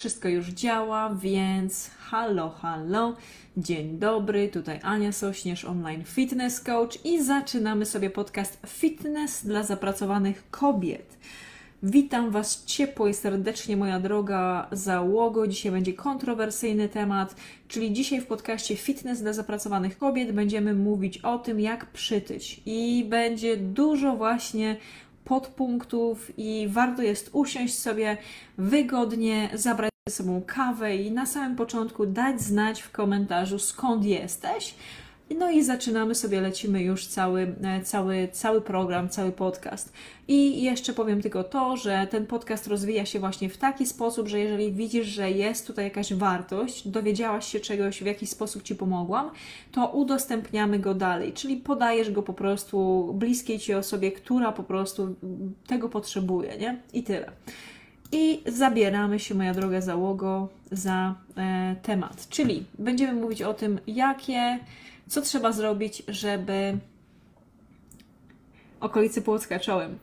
Wszystko już działa, więc halo, halo, dzień dobry, tutaj Ania Sośnierz, online fitness coach i zaczynamy sobie podcast Fitness dla zapracowanych kobiet. Witam Was ciepło i serdecznie, moja droga załogo. Dzisiaj będzie kontrowersyjny temat, czyli dzisiaj w podcaście Fitness dla zapracowanych kobiet będziemy mówić o tym, jak przytyć. I będzie dużo właśnie podpunktów i warto jest usiąść sobie wygodnie, zabrać ze sobą kawę i na samym początku dać znać w komentarzu skąd jesteś. No i zaczynamy sobie, lecimy już cały, e, cały, cały program, cały podcast. I jeszcze powiem tylko to, że ten podcast rozwija się właśnie w taki sposób, że jeżeli widzisz, że jest tutaj jakaś wartość, dowiedziałaś się czegoś, w jaki sposób Ci pomogłam, to udostępniamy go dalej, czyli podajesz go po prostu bliskiej Ci osobie, która po prostu tego potrzebuje, nie? I tyle. I zabieramy się, moja droga załogo, za e, temat. Czyli będziemy mówić o tym, jakie, co trzeba zrobić, żeby okolicy płocka czołem,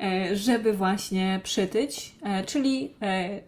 e, żeby właśnie przytyć, e, czyli e,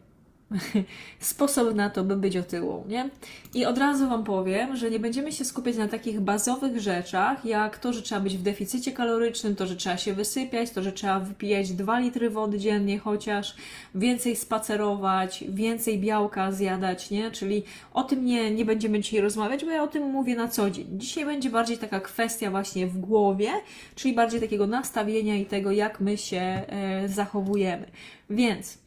sposób na to, by być otyłą, nie? I od razu Wam powiem, że nie będziemy się skupiać na takich bazowych rzeczach, jak to, że trzeba być w deficycie kalorycznym, to, że trzeba się wysypiać, to, że trzeba wypijać 2 litry wody dziennie chociaż, więcej spacerować, więcej białka zjadać, nie? Czyli o tym nie, nie będziemy dzisiaj rozmawiać, bo ja o tym mówię na co dzień. Dzisiaj będzie bardziej taka kwestia właśnie w głowie, czyli bardziej takiego nastawienia i tego, jak my się e, zachowujemy. Więc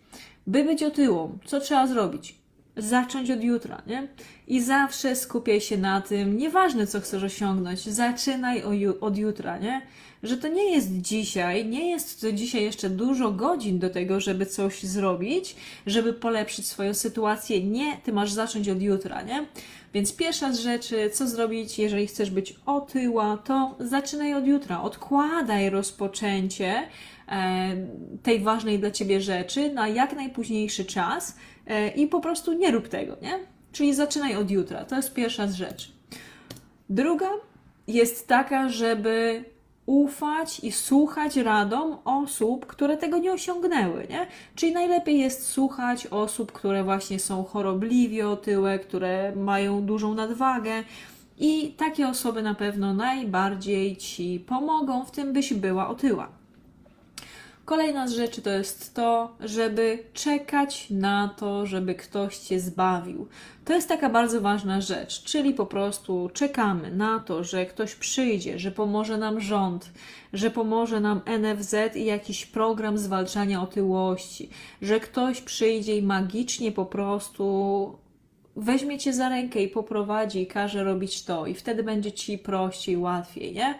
by być otyłą, co trzeba zrobić? Zacząć od jutra, nie? I zawsze skupiaj się na tym, nieważne co chcesz osiągnąć, zaczynaj od jutra, nie? Że to nie jest dzisiaj, nie jest to dzisiaj jeszcze dużo godzin do tego, żeby coś zrobić, żeby polepszyć swoją sytuację. Nie, ty masz zacząć od jutra, nie? Więc pierwsza z rzeczy, co zrobić, jeżeli chcesz być otyła, to zaczynaj od jutra. Odkładaj rozpoczęcie tej ważnej dla ciebie rzeczy na jak najpóźniejszy czas e, i po prostu nie rób tego, nie? Czyli zaczynaj od jutra. To jest pierwsza z rzeczy. Druga jest taka, żeby ufać i słuchać radom osób, które tego nie osiągnęły, nie? Czyli najlepiej jest słuchać osób, które właśnie są chorobliwie otyłe, które mają dużą nadwagę i takie osoby na pewno najbardziej Ci pomogą w tym, byś była otyła. Kolejna z rzeczy to jest to, żeby czekać na to, żeby ktoś cię zbawił. To jest taka bardzo ważna rzecz, czyli po prostu czekamy na to, że ktoś przyjdzie, że pomoże nam rząd, że pomoże nam NFZ i jakiś program zwalczania otyłości, że ktoś przyjdzie i magicznie po prostu weźmie cię za rękę i poprowadzi i każe robić to, i wtedy będzie ci prościej, łatwiej, nie?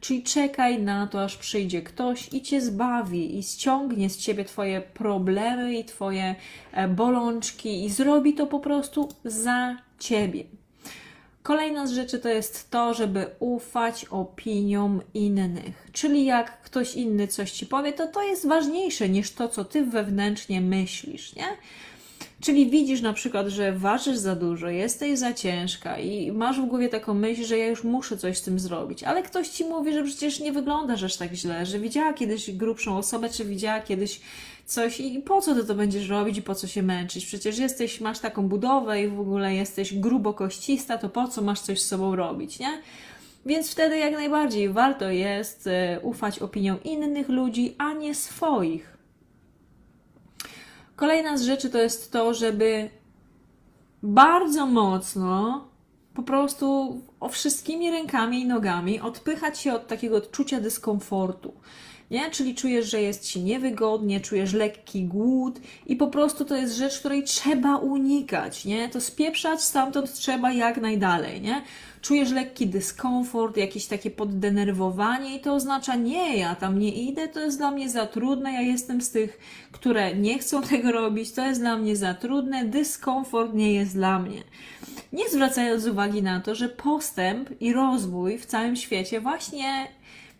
Czyli czekaj na to, aż przyjdzie ktoś i cię zbawi i ściągnie z ciebie twoje problemy i twoje e, bolączki i zrobi to po prostu za ciebie. Kolejna z rzeczy to jest to, żeby ufać opiniom innych. Czyli jak ktoś inny coś ci powie, to to jest ważniejsze niż to, co ty wewnętrznie myślisz, nie? Czyli widzisz na przykład, że ważysz za dużo, jesteś za ciężka i masz w głowie taką myśl, że ja już muszę coś z tym zrobić, ale ktoś ci mówi, że przecież nie wyglądasz aż tak źle, że widziała kiedyś grubszą osobę, czy widziała kiedyś coś i po co ty to będziesz robić i po co się męczyć? Przecież jesteś, masz taką budowę i w ogóle jesteś grubo koścista, to po co masz coś z sobą robić, nie? Więc wtedy jak najbardziej warto jest e, ufać opiniom innych ludzi, a nie swoich. Kolejna z rzeczy to jest to, żeby bardzo mocno po prostu o wszystkimi rękami i nogami odpychać się od takiego odczucia dyskomfortu. Nie? Czyli czujesz, że jest ci niewygodnie, czujesz lekki głód i po prostu to jest rzecz, której trzeba unikać, nie? To spieprzać stamtąd trzeba jak najdalej, nie? Czujesz lekki dyskomfort, jakieś takie poddenerwowanie i to oznacza nie, ja tam nie idę, to jest dla mnie za trudne, ja jestem z tych, które nie chcą tego robić, to jest dla mnie za trudne, dyskomfort nie jest dla mnie. Nie zwracając uwagi na to, że postęp i rozwój w całym świecie właśnie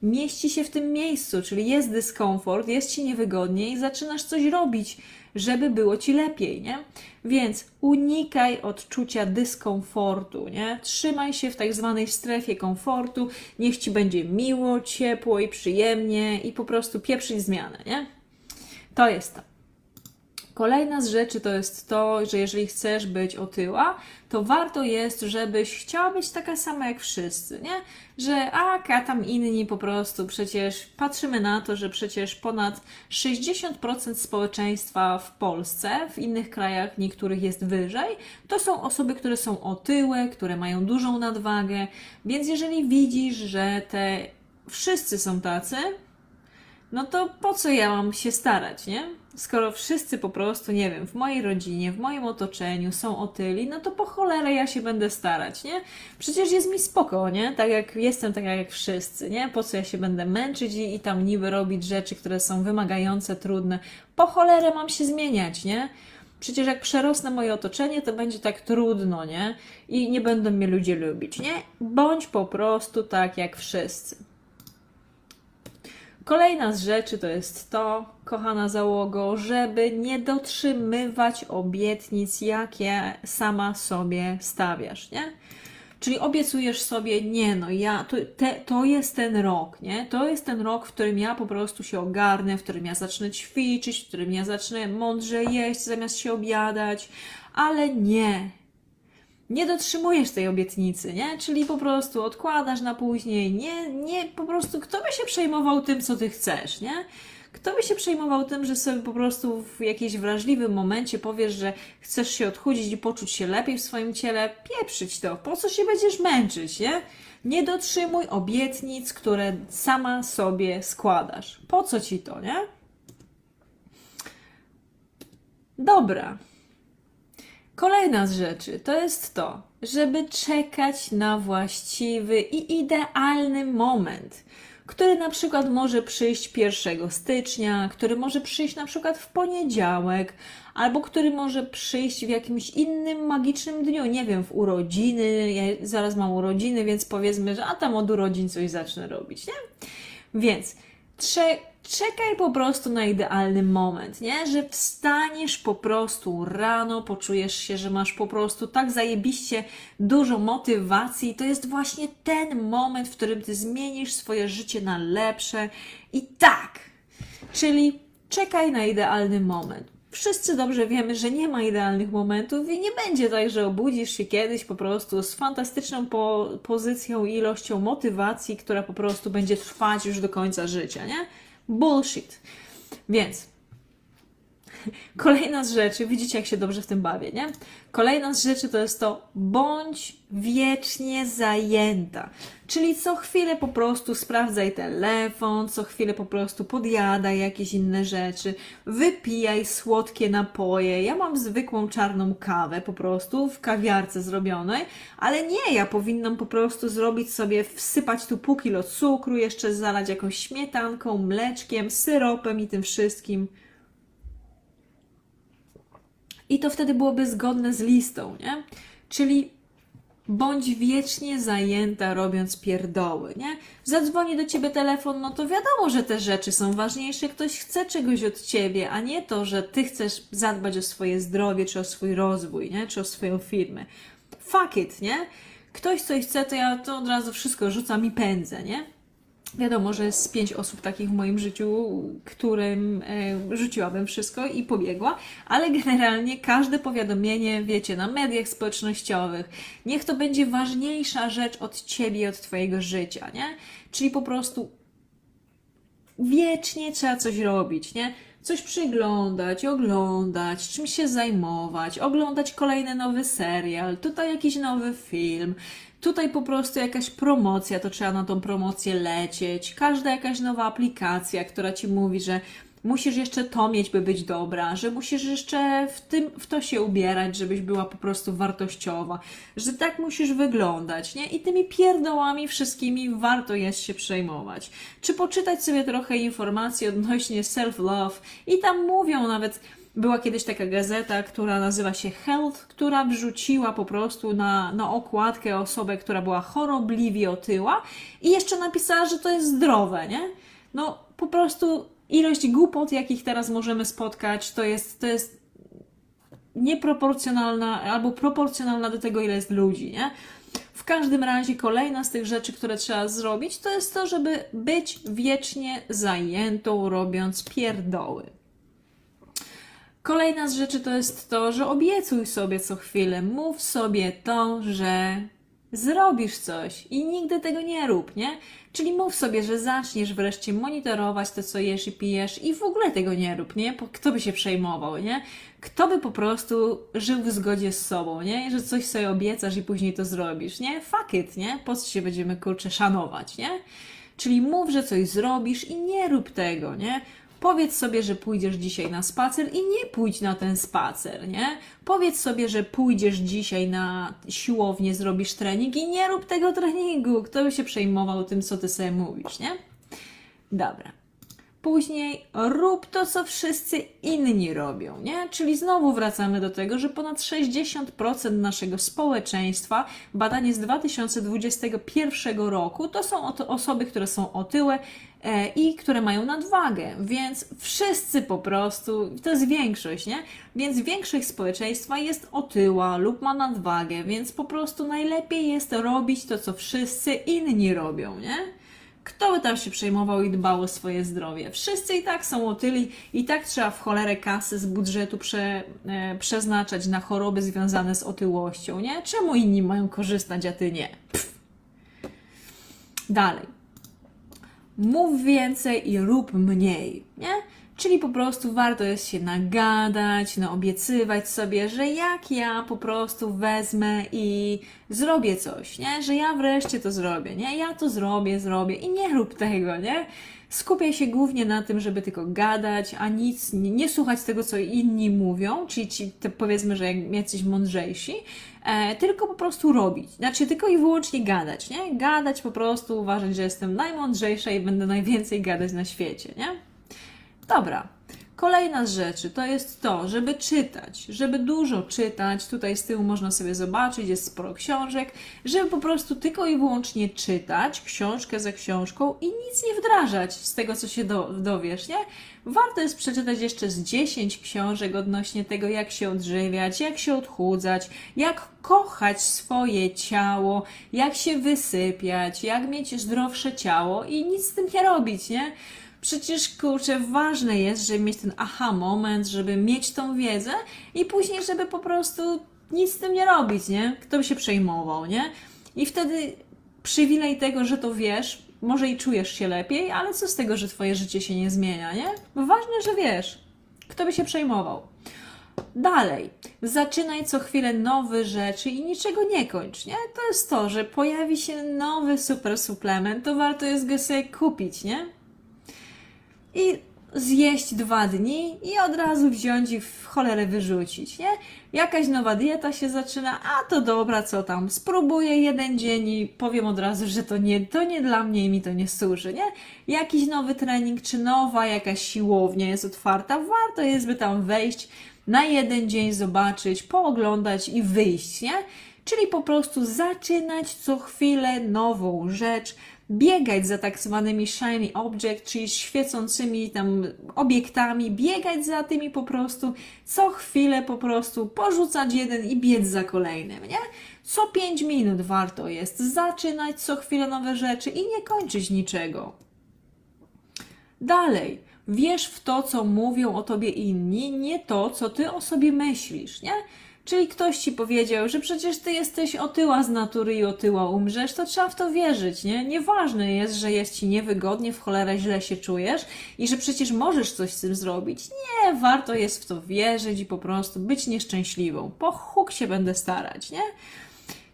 mieści się w tym miejscu, czyli jest dyskomfort, jest ci niewygodnie i zaczynasz coś robić, żeby było ci lepiej, nie? Więc unikaj odczucia dyskomfortu, nie? Trzymaj się w tak zwanej strefie komfortu, niech ci będzie miło, ciepło i przyjemnie i po prostu pieprzyć zmianę, nie? To jest to. Kolejna z rzeczy to jest to, że jeżeli chcesz być otyła, to warto jest, żebyś chciała być taka sama jak wszyscy, nie? Że a, a tam inni po prostu, przecież patrzymy na to, że przecież ponad 60% społeczeństwa w Polsce, w innych krajach niektórych jest wyżej, to są osoby, które są otyłe, które mają dużą nadwagę, więc jeżeli widzisz, że te wszyscy są tacy, no to po co ja mam się starać, nie? Skoro wszyscy po prostu, nie wiem, w mojej rodzinie, w moim otoczeniu są otyli, no to po cholerę ja się będę starać, nie? Przecież jest mi spoko, nie? Tak jak jestem, tak jak wszyscy, nie? Po co ja się będę męczyć i, i tam niby robić rzeczy, które są wymagające, trudne? Po cholerę mam się zmieniać, nie? Przecież jak przerosnę moje otoczenie, to będzie tak trudno, nie? I nie będą mnie ludzie lubić, nie? Bądź po prostu tak jak wszyscy. Kolejna z rzeczy to jest to, kochana załogo, żeby nie dotrzymywać obietnic, jakie sama sobie stawiasz, nie? Czyli obiecujesz sobie, nie no, ja, to, te, to jest ten rok, nie? To jest ten rok, w którym ja po prostu się ogarnę, w którym ja zacznę ćwiczyć, w którym ja zacznę mądrze jeść zamiast się obiadać, ale nie, nie dotrzymujesz tej obietnicy, nie? Czyli po prostu odkładasz na później, nie, nie, po prostu kto by się przejmował tym, co ty chcesz, nie? Kto by się przejmował tym, że sobie po prostu w jakimś wrażliwym momencie powiesz, że chcesz się odchudzić i poczuć się lepiej w swoim ciele? Pieprzyć to. Po co się będziesz męczyć, nie? Nie dotrzymuj obietnic, które sama sobie składasz. Po co ci to, nie? Dobra. Kolejna z rzeczy to jest to, żeby czekać na właściwy i idealny moment, który na przykład może przyjść 1 stycznia, który może przyjść na przykład w poniedziałek, albo który może przyjść w jakimś innym magicznym dniu, nie wiem, w urodziny. Ja zaraz mam urodziny, więc powiedzmy, że a tam od urodzin coś zacznę robić, nie? Więc czekaj po prostu na idealny moment, nie? Że wstaniesz po prostu rano, poczujesz się, że masz po prostu tak zajebiście dużo motywacji. To jest właśnie ten moment, w którym ty zmienisz swoje życie na lepsze. I tak, czyli czekaj na idealny moment. Wszyscy dobrze wiemy, że nie ma idealnych momentów i nie będzie tak, że obudzisz się kiedyś po prostu z fantastyczną po pozycją i ilością motywacji, która po prostu będzie trwać już do końca życia, nie? Bullshit. Więc kolejna z rzeczy, widzicie jak się dobrze w tym bawię, nie? Kolejna z rzeczy to jest to bądź wiecznie zajęta. Czyli co chwilę po prostu sprawdzaj telefon, co chwilę po prostu podjadaj jakieś inne rzeczy, wypijaj słodkie napoje. Ja mam zwykłą czarną kawę po prostu w kawiarce zrobionej, ale nie, ja powinnam po prostu zrobić sobie, wsypać tu pół kilo cukru, jeszcze zalać jakąś śmietanką, mleczkiem, syropem i tym wszystkim. I to wtedy byłoby zgodne z listą, nie? Czyli bądź wiecznie zajęta robiąc pierdoły, nie? Zadzwoni do ciebie telefon, no to wiadomo, że te rzeczy są ważniejsze. Ktoś chce czegoś od ciebie, a nie to, że ty chcesz zadbać o swoje zdrowie, czy o swój rozwój, nie? Czy o swoją firmę. Fuck it, nie? Ktoś coś chce, to ja to od razu wszystko rzucam i pędzę, nie? Wiadomo, że jest pięć osób takich w moim życiu, którym e, rzuciłabym wszystko i pobiegła, ale generalnie każde powiadomienie, wiecie, na mediach społecznościowych, niech to będzie ważniejsza rzecz od ciebie, od twojego życia, nie? Czyli po prostu wiecznie trzeba coś robić, nie? coś przyglądać, oglądać, czymś się zajmować, oglądać kolejny nowy serial, tutaj jakiś nowy film, tutaj po prostu jakaś promocja, to trzeba na tą promocję lecieć, każda jakaś nowa aplikacja, która ci mówi, że musisz jeszcze to mieć, by być dobra, że musisz jeszcze w, tym, w to się ubierać, żebyś była po prostu wartościowa, że tak musisz wyglądać, nie? I tymi pierdołami wszystkimi warto jest się przejmować. Czy poczytać sobie trochę informacji odnośnie self-love i tam mówią nawet, była kiedyś taka gazeta, która nazywa się Health, która wrzuciła po prostu na, na okładkę osobę, która była chorobliwie otyła i jeszcze napisała, że to jest zdrowe, nie? No po prostu ilość głupot, jakich teraz możemy spotkać, to jest, to jest nieproporcjonalna albo proporcjonalna do tego, ile jest ludzi, nie? W każdym razie kolejna z tych rzeczy, które trzeba zrobić, to jest to, żeby być wiecznie zajętą, robiąc pierdoły. Kolejna z rzeczy to jest to, że obiecuj sobie co chwilę, mów sobie to, że zrobisz coś i nigdy tego nie rób, nie? Czyli mów sobie, że zaczniesz wreszcie monitorować to, co jesz i pijesz i w ogóle tego nie rób, nie? Kto by się przejmował, nie? Kto by po prostu żył w zgodzie z sobą, nie? Że coś sobie obiecasz i później to zrobisz, nie? Fuck it, nie? Po co się będziemy, kurczę, szanować, nie? Czyli mów, że coś zrobisz i nie rób tego, nie? Powiedz sobie, że pójdziesz dzisiaj na spacer i nie pójdź na ten spacer, nie? Powiedz sobie, że pójdziesz dzisiaj na siłownię, zrobisz trening i nie rób tego treningu. Kto by się przejmował tym, co ty sobie mówisz, nie? Dobra. Później rób to, co wszyscy inni robią, nie? Czyli znowu wracamy do tego, że ponad 60% naszego społeczeństwa, badanie z 2021 roku, to są osoby, które są otyłe e, i które mają nadwagę, więc wszyscy po prostu, to jest większość, nie? Więc większość społeczeństwa jest otyła lub ma nadwagę, więc po prostu najlepiej jest robić to, co wszyscy inni robią, nie? Kto by tam się przejmował i dbał o swoje zdrowie? Wszyscy i tak są otyli, i tak trzeba w cholerę kasy z budżetu prze, e, przeznaczać na choroby związane z otyłością, nie? Czemu inni mają korzystać, a ty nie? Pff. Dalej. Mów więcej i rób mniej, nie? Czyli po prostu warto jest się nagadać, naobiecywać sobie, że jak ja po prostu wezmę i zrobię coś, nie? Że ja wreszcie to zrobię, nie? Ja to zrobię, zrobię i nie rób tego, nie? Skupiaj się głównie na tym, żeby tylko gadać, a nic, nie, nie słuchać tego, co inni mówią, czyli ci, powiedzmy, że jacyś mądrzejsi, e, tylko po prostu robić. Znaczy, tylko i wyłącznie gadać, nie? Gadać po prostu, uważać, że jestem najmądrzejsza i będę najwięcej gadać na świecie, nie? Dobra. Kolejna z rzeczy to jest to, żeby czytać, żeby dużo czytać. Tutaj z tyłu można sobie zobaczyć, jest sporo książek, żeby po prostu tylko i wyłącznie czytać książkę za książką i nic nie wdrażać z tego, co się do, dowiesz, nie? Warto jest przeczytać jeszcze z 10 książek odnośnie tego, jak się odżywiać, jak się odchudzać, jak kochać swoje ciało, jak się wysypiać, jak mieć zdrowsze ciało i nic z tym nie robić, nie? Przecież kurczę, ważne jest, żeby mieć ten aha moment, żeby mieć tą wiedzę i później, żeby po prostu nic z tym nie robić, nie? Kto by się przejmował, nie? I wtedy przywilej tego, że to wiesz, może i czujesz się lepiej, ale co z tego, że twoje życie się nie zmienia, nie? Ważne, że wiesz. Kto by się przejmował? Dalej, zaczynaj co chwilę nowe rzeczy i niczego nie kończ, nie? To jest to, że pojawi się nowy super suplement, to warto jest go sobie kupić, nie? I zjeść dwa dni i od razu wziąć i w cholerę wyrzucić, nie? Jakaś nowa dieta się zaczyna, a to dobra, co tam, spróbuję jeden dzień i powiem od razu, że to nie, to nie dla mnie i mi to nie służy, nie? Jakiś nowy trening, czy nowa jakaś siłownia jest otwarta, warto jest by tam wejść, na jeden dzień zobaczyć, pooglądać i wyjść, nie? Czyli po prostu zaczynać co chwilę nową rzecz, biegać za tak zwanymi shiny object, czyli świecącymi tam obiektami, biegać za tymi po prostu, co chwilę po prostu porzucać jeden i biec za kolejnym, nie? Co 5 minut warto jest zaczynać co chwilę nowe rzeczy i nie kończyć niczego. Dalej, wierz w to, co mówią o tobie inni, nie to, co ty o sobie myślisz, nie? Czyli ktoś ci powiedział, że przecież ty jesteś otyła z natury i otyła umrzesz, to trzeba w to wierzyć, nie? Nieważne jest, że jest ci niewygodnie, w cholerę źle się czujesz i że przecież możesz coś z tym zrobić. Nie, warto jest w to wierzyć i po prostu być nieszczęśliwą. Po huk się będę starać, nie?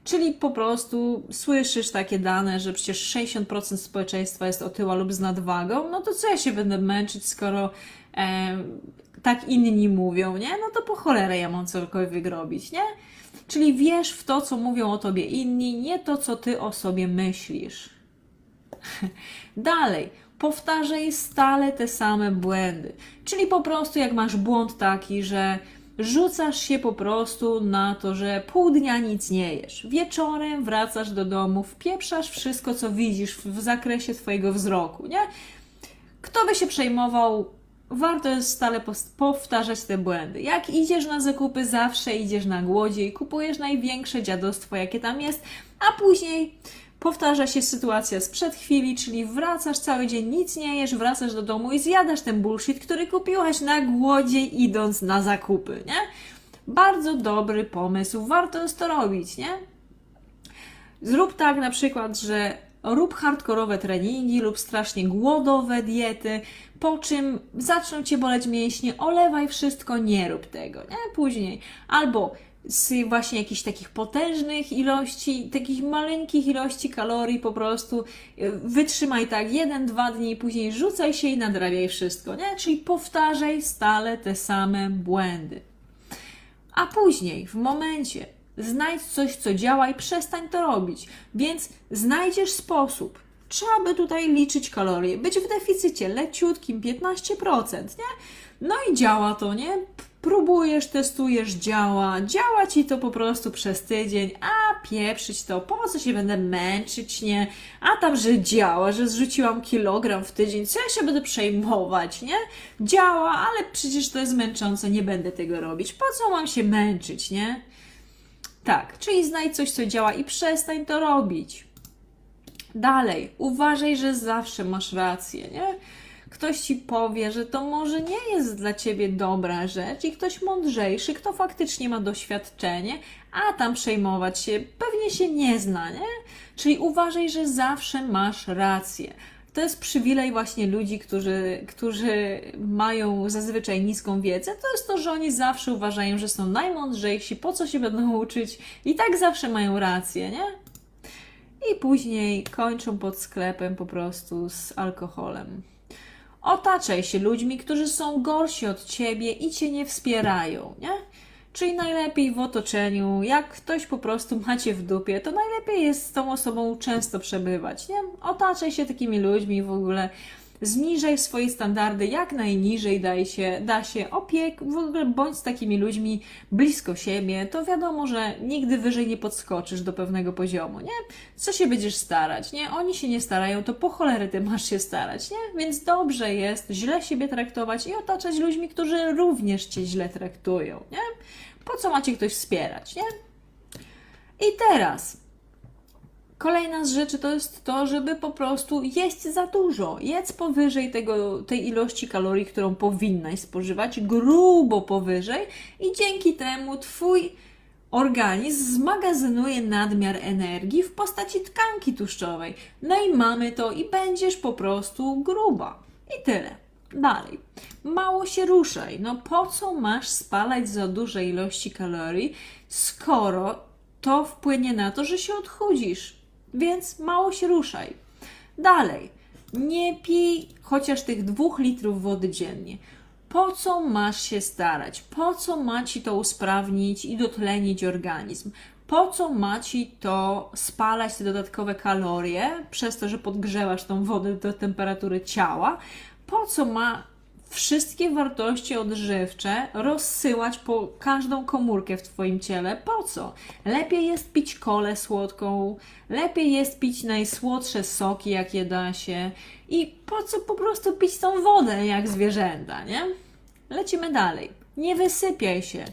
Czyli po prostu słyszysz takie dane, że przecież 60% społeczeństwa jest otyła lub z nadwagą, no to co ja się będę męczyć, skoro e, tak inni mówią, nie? No to po cholerę ja mam cokolwiek robić, nie? Czyli wiesz w to, co mówią o tobie inni, nie to, co ty o sobie myślisz. Dalej, powtarzaj stale te same błędy. Czyli po prostu jak masz błąd taki, że rzucasz się po prostu na to, że pół dnia nic nie jesz. Wieczorem wracasz do domu, wpieprzasz wszystko, co widzisz w zakresie twojego wzroku, nie? Kto by się przejmował warto jest stale powtarzać te błędy. Jak idziesz na zakupy, zawsze idziesz na głodzie i kupujesz największe dziadostwo, jakie tam jest, a później powtarza się sytuacja sprzed chwili, czyli wracasz cały dzień, nic nie jesz, wracasz do domu i zjadasz ten bullshit, który kupiłaś na głodzie idąc na zakupy, nie? Bardzo dobry pomysł, warto jest to robić, nie? Zrób tak na przykład, że rób hardkorowe treningi lub strasznie głodowe diety, po czym zaczną cię boleć mięśnie, olewaj wszystko, nie rób tego, nie? Później. Albo z właśnie jakichś takich potężnych ilości, takich maleńkich ilości kalorii po prostu y, wytrzymaj tak jeden, dwa dni później rzucaj się i nadrabiaj wszystko, nie? Czyli powtarzaj stale te same błędy. A później, w momencie, znajdź coś, co działa i przestań to robić. Więc znajdziesz sposób, trzeba by tutaj liczyć kalorie, być w deficycie leciutkim 15%, nie? No i działa to, nie? Próbujesz, testujesz, działa, działa ci to po prostu przez tydzień, a pieprzyć to, po co się będę męczyć, nie? A tam, że działa, że zrzuciłam kilogram w tydzień, co ja się będę przejmować, nie? Działa, ale przecież to jest męczące, nie będę tego robić, po co mam się męczyć, nie? Tak, czyli znajdź coś, co działa i przestań to robić. Dalej, uważaj, że zawsze masz rację, nie? Ktoś ci powie, że to może nie jest dla ciebie dobra rzecz, i ktoś mądrzejszy, kto faktycznie ma doświadczenie, a tam przejmować się pewnie się nie zna, nie? Czyli uważaj, że zawsze masz rację. To jest przywilej właśnie ludzi, którzy, którzy mają zazwyczaj niską wiedzę. To jest to, że oni zawsze uważają, że są najmądrzejsi, po co się będą uczyć i tak zawsze mają rację, nie? i później kończą pod sklepem po prostu z alkoholem. Otaczaj się ludźmi, którzy są gorsi od ciebie i cię nie wspierają, nie? Czyli najlepiej w otoczeniu, jak ktoś po prostu macie w dupie, to najlepiej jest z tą osobą często przebywać, nie? Otaczaj się takimi ludźmi w ogóle zniżaj swoje standardy jak najniżej daj się, da się opiek, w ogóle bądź z takimi ludźmi blisko siebie, to wiadomo, że nigdy wyżej nie podskoczysz do pewnego poziomu, nie? Co się będziesz starać, nie? Oni się nie starają, to po cholery ty masz się starać, nie? Więc dobrze jest źle siebie traktować i otaczać ludźmi, którzy również cię źle traktują, nie? Po co macie ktoś wspierać, nie? I teraz Kolejna z rzeczy to jest to, żeby po prostu jeść za dużo. Jedz powyżej tego, tej ilości kalorii, którą powinnaś spożywać, grubo powyżej i dzięki temu Twój organizm zmagazynuje nadmiar energii w postaci tkanki tłuszczowej. No i mamy to i będziesz po prostu gruba. I tyle. Dalej. Mało się ruszaj. No po co masz spalać za duże ilości kalorii, skoro to wpłynie na to, że się odchudzisz? więc mało się ruszaj. Dalej, nie pij chociaż tych dwóch litrów wody dziennie. Po co masz się starać? Po co ma ci to usprawnić i dotlenić organizm? Po co ma ci to spalać te dodatkowe kalorie przez to, że podgrzewasz tą wodę do temperatury ciała? Po co ma wszystkie wartości odżywcze rozsyłać po każdą komórkę w Twoim ciele. Po co? Lepiej jest pić kolę słodką, lepiej jest pić najsłodsze soki, jakie da się i po co po prostu pić tą wodę jak zwierzęta, nie? Lecimy dalej. Nie wysypiaj się.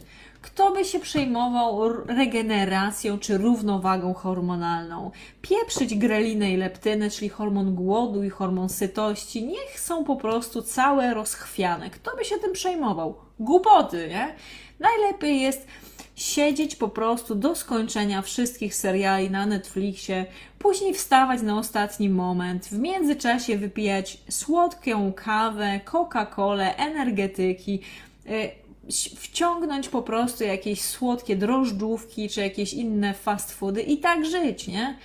Kto by się przejmował regeneracją czy równowagą hormonalną? Pieprzyć grelinę i leptynę, czyli hormon głodu i hormon sytości, niech są po prostu całe rozchwiane. Kto by się tym przejmował? Głupoty, nie? Najlepiej jest siedzieć po prostu do skończenia wszystkich seriali na Netflixie, później wstawać na ostatni moment, w międzyczasie wypijać słodką kawę, Coca-Colę, energetyki, y, wciągnąć po prostu jakieś słodkie drożdżówki czy jakieś inne fast foody i tak żyć, nie?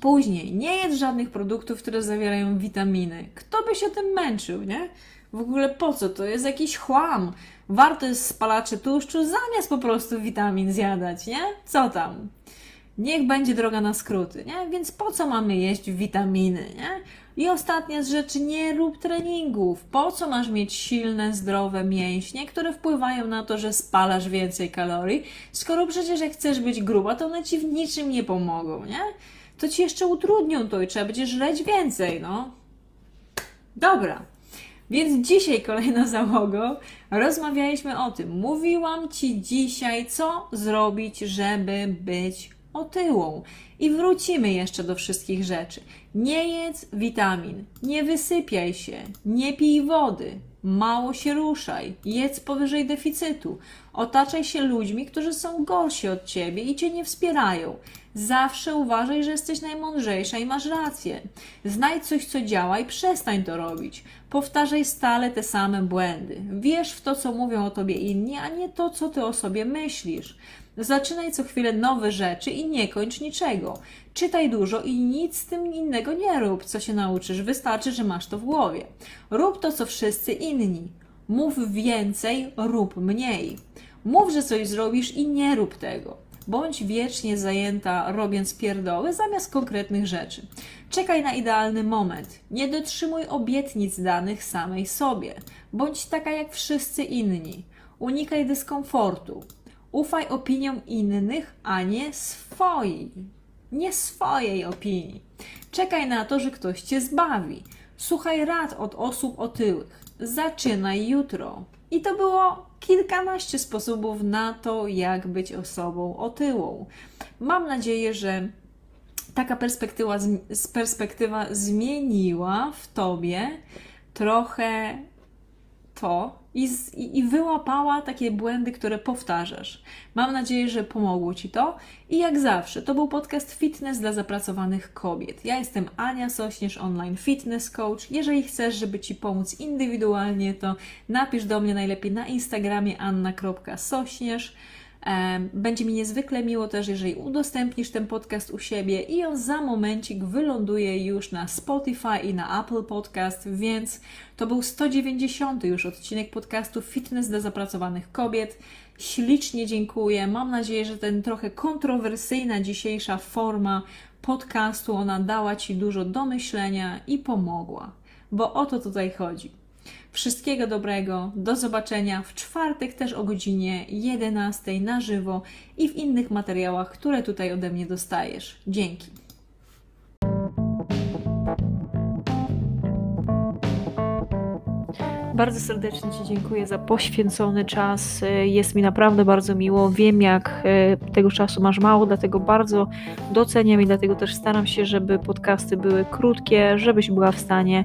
Później nie jedz żadnych produktów, które zawierają witaminy. Kto by się tym męczył, nie? W ogóle po co? To jest jakiś chłam. Warto jest spalacze tłuszczu zamiast po prostu witamin zjadać, nie? Co tam? Niech będzie droga na skróty, nie? Więc po co mamy jeść witaminy, nie? I ostatnia z rzeczy, nie rób treningów. Po co masz mieć silne, zdrowe mięśnie, które wpływają na to, że spalasz więcej kalorii, skoro przecież jak chcesz być gruba, to one ci w niczym nie pomogą, nie? To ci jeszcze utrudnią to i trzeba będzie żreć więcej, no. Dobra, więc dzisiaj kolejna załogo rozmawialiśmy o tym. Mówiłam Ci dzisiaj, co zrobić, żeby być otyłą. I wrócimy jeszcze do wszystkich rzeczy. Nie jedz witamin, nie wysypiaj się, nie pij wody, mało się ruszaj, jedz powyżej deficytu, otaczaj się ludźmi, którzy są gorsi od ciebie i cię nie wspierają. Zawsze uważaj, że jesteś najmądrzejsza i masz rację. Znajdź coś, co działa i przestań to robić. Powtarzaj stale te same błędy. Wierz w to, co mówią o tobie inni, a nie to, co ty o sobie myślisz. Zaczynaj co chwilę nowe rzeczy i nie kończ niczego. Czytaj dużo i nic z tym innego nie rób, co się nauczysz. Wystarczy, że masz to w głowie. Rób to, co wszyscy inni. Mów więcej, rób mniej. Mów, że coś zrobisz i nie rób tego. Bądź wiecznie zajęta robiąc pierdoły zamiast konkretnych rzeczy. Czekaj na idealny moment. Nie dotrzymuj obietnic danych samej sobie. Bądź taka jak wszyscy inni. Unikaj dyskomfortu. Ufaj opiniom innych, a nie swojej. Nie swojej opinii. Czekaj na to, że ktoś cię zbawi. Słuchaj rad od osób otyłych. Zaczynaj jutro. I to było kilkanaście sposobów na to, jak być osobą otyłą. Mam nadzieję, że taka perspektywa, perspektywa zmieniła w tobie trochę to i, z, i, wyłapała takie błędy, które powtarzasz. Mam nadzieję, że pomogło Ci to. I jak zawsze, to był podcast Fitness dla zapracowanych kobiet. Ja jestem Ania Sośnierz, online fitness coach. Jeżeli chcesz, żeby Ci pomóc indywidualnie, to napisz do mnie najlepiej na Instagramie anna.sośnierz. Będzie mi niezwykle miło też, jeżeli udostępnisz ten podcast u siebie i on za momencik wyląduje już na Spotify i na Apple Podcast, więc to był 190 już odcinek podcastu Fitness dla zapracowanych kobiet. Ślicznie dziękuję. Mam nadzieję, że ten trochę kontrowersyjna dzisiejsza forma podcastu, ona dała Ci dużo do myślenia i pomogła, bo o to tutaj chodzi. Wszystkiego dobrego, do zobaczenia w czwartek też o godzinie 11 na żywo i w innych materiałach, które tutaj ode mnie dostajesz. Dzięki. Bardzo serdecznie Ci dziękuję za poświęcony czas. Jest mi naprawdę bardzo miło. Wiem, jak e, tego czasu masz mało, dlatego bardzo doceniam i dlatego też staram się, żeby podcasty były krótkie, żebyś była w stanie